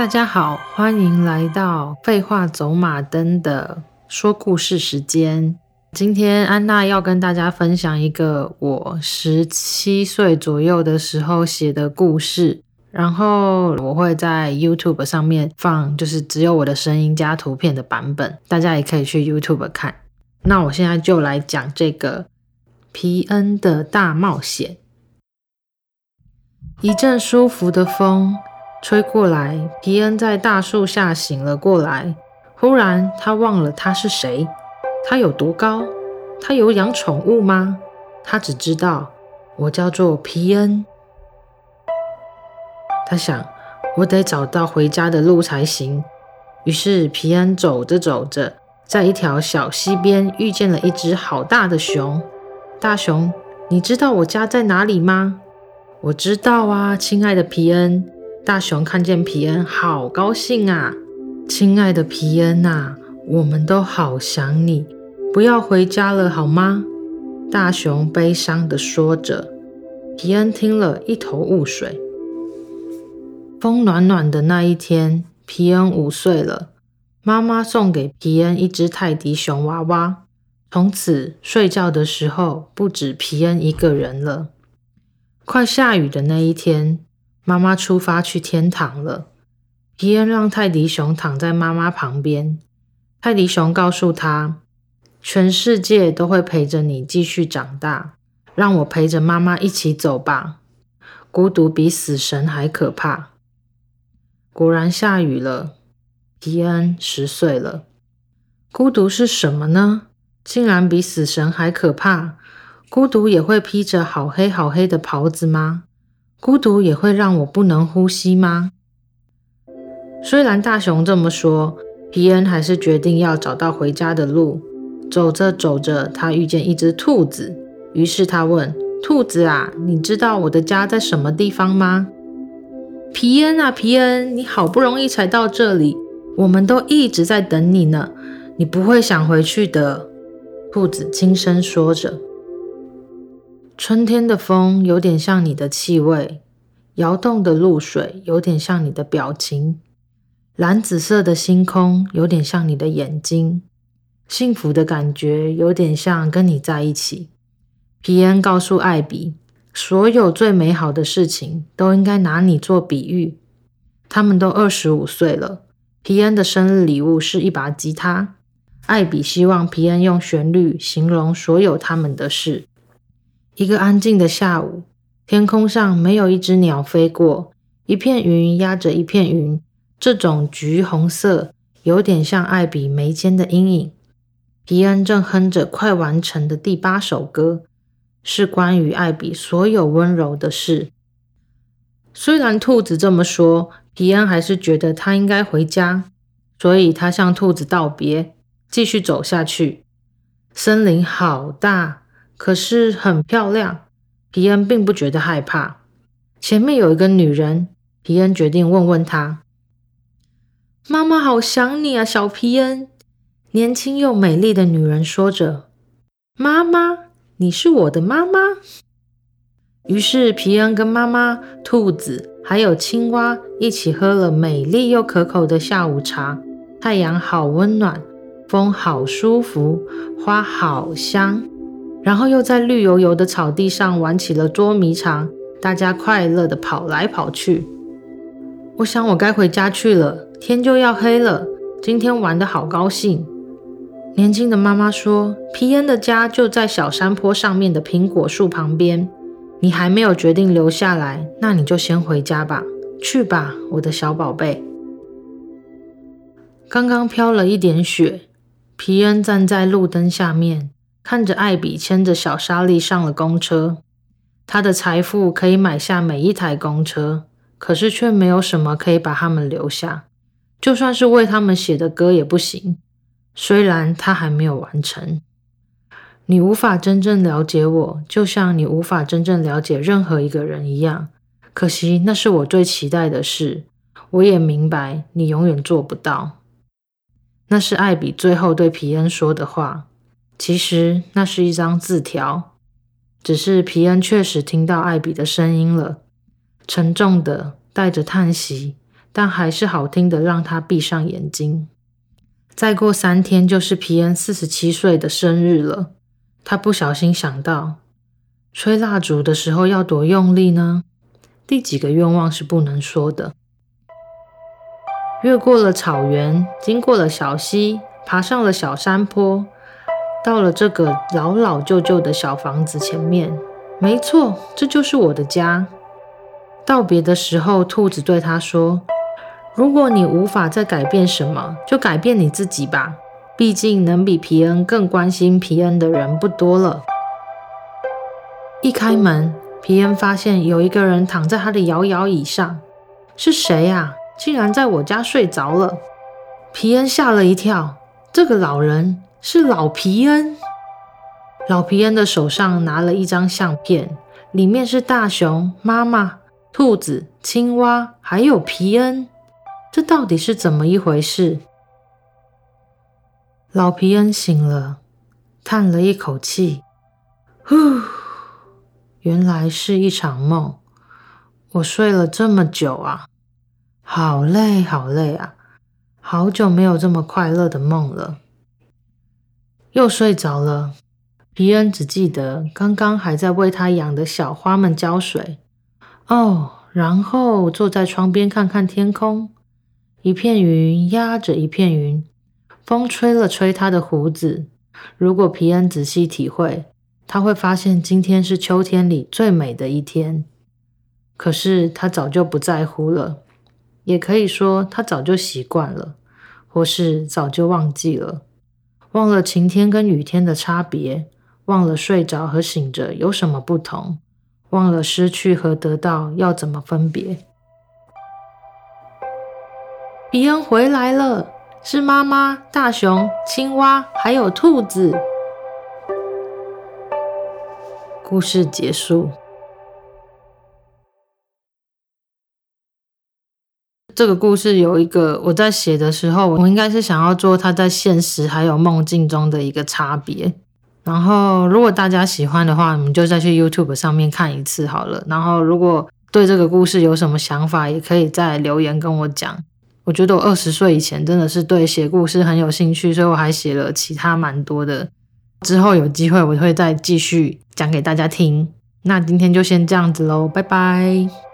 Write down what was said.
大家好，欢迎来到废话走马灯的说故事时间。今天安娜要跟大家分享一个我十七岁左右的时候写的故事，然后我会在 YouTube 上面放，就是只有我的声音加图片的版本，大家也可以去 YouTube 看。那我现在就来讲这个皮恩的大冒险。一阵舒服的风吹过来，皮恩在大树下醒了过来。忽然，他忘了他是谁，他有多高，他有养宠物吗？他只知道我叫做皮恩。他想，我得找到回家的路才行。于是，皮恩走着走着，在一条小溪边遇见了一只好大的熊。大熊，你知道我家在哪里吗？我知道啊，亲爱的皮恩。大熊看见皮恩，好高兴啊！亲爱的皮恩呐，我们都好想你，不要回家了好吗？大熊悲伤地说着。皮恩听了一头雾水。风暖暖的那一天，皮恩五岁了，妈妈送给皮恩一只泰迪熊娃娃。从此睡觉的时候，不止皮恩一个人了。快下雨的那一天，妈妈出发去天堂了。皮恩让泰迪熊躺在妈妈旁边。泰迪熊告诉他：“全世界都会陪着你继续长大，让我陪着妈妈一起走吧。孤独比死神还可怕。”果然下雨了。皮恩十岁了。孤独是什么呢？竟然比死神还可怕。孤独也会披着好黑好黑的袍子吗？孤独也会让我不能呼吸吗？虽然大熊这么说，皮恩还是决定要找到回家的路。走着走着，他遇见一只兔子，于是他问：“兔子啊，你知道我的家在什么地方吗？”皮恩啊，皮恩，你好不容易才到这里，我们都一直在等你呢。你不会想回去的。兔子轻声说着。春天的风有点像你的气味，摇动的露水有点像你的表情，蓝紫色的星空有点像你的眼睛，幸福的感觉有点像跟你在一起。皮恩告诉艾比，所有最美好的事情都应该拿你做比喻。他们都二十五岁了，皮恩的生日礼物是一把吉他。艾比希望皮恩用旋律形容所有他们的事。一个安静的下午，天空上没有一只鸟飞过，一片云压着一片云，这种橘红色有点像艾比眉间的阴影。皮恩正哼着快完成的第八首歌，是关于艾比所有温柔的事。虽然兔子这么说，皮恩还是觉得他应该回家，所以他向兔子道别，继续走下去。森林好大。可是很漂亮，皮恩并不觉得害怕。前面有一个女人，皮恩决定问问她：“妈妈好想你啊，小皮恩。”年轻又美丽的女人说着：“妈妈，你是我的妈妈。”于是皮恩跟妈妈、兔子还有青蛙一起喝了美丽又可口的下午茶。太阳好温暖，风好舒服，花好香。然后又在绿油油的草地上玩起了捉迷藏，大家快乐地跑来跑去。我想我该回家去了，天就要黑了。今天玩得好高兴。年轻的妈妈说：“皮恩的家就在小山坡上面的苹果树旁边。你还没有决定留下来，那你就先回家吧。去吧，我的小宝贝。”刚刚飘了一点雪，皮恩站在路灯下面。看着艾比牵着小莎莉上了公车，他的财富可以买下每一台公车，可是却没有什么可以把他们留下。就算是为他们写的歌也不行，虽然他还没有完成。你无法真正了解我，就像你无法真正了解任何一个人一样。可惜那是我最期待的事，我也明白你永远做不到。那是艾比最后对皮恩说的话。其实那是一张字条，只是皮恩确实听到艾比的声音了，沉重的带着叹息，但还是好听的让他闭上眼睛。再过三天就是皮恩四十七岁的生日了。他不小心想到，吹蜡烛的时候要多用力呢？第几个愿望是不能说的？越过了草原，经过了小溪，爬上了小山坡，到了这个老老旧旧的小房子前面。没错，这就是我的家。道别的时候，兔子对他说：“如果你无法再改变什么，就改变你自己吧。毕竟能比皮恩更关心皮恩的人不多了。”一开门，皮恩发现有一个人躺在他的摇摇椅上。是谁呀？竟然在我家睡着了！皮恩吓了一跳。这个老人是老皮恩。老皮恩的手上拿了一张相片，里面是大熊、妈妈、兔子、青蛙，还有皮恩。这到底是怎么一回事？老皮恩醒了，叹了一口气，呼，原来是一场梦。我睡了这么久啊，好累好累啊，好久没有这么快乐的梦了。又睡着了。皮恩只记得刚刚还在为他养的小花们浇水哦，然后坐在窗边看看天空，一片云压着一片云，风吹了吹他的胡子。如果皮恩仔细体会，他会发现今天是秋天里最美的一天。可是他早就不在乎了，也可以说他早就习惯了，或是早就忘记了，忘了晴天跟雨天的差别。忘了睡着和醒着有什么不同，忘了失去和得到要怎么分别。比恩回来了，是妈妈、大熊、青蛙还有兔子。故事结束。这个故事有一个，我在写的时候，我应该是想要做它在现实还有梦境中的一个差别。然后，如果大家喜欢的话，你们就再去 YouTube 上面看一次好了。然后，如果对这个故事有什么想法，也可以再留言跟我讲。我觉得我二十岁以前真的是对写故事很有兴趣，所以我还写了其他蛮多的。之后有机会我会再继续讲给大家听。那今天就先这样子喽，拜拜。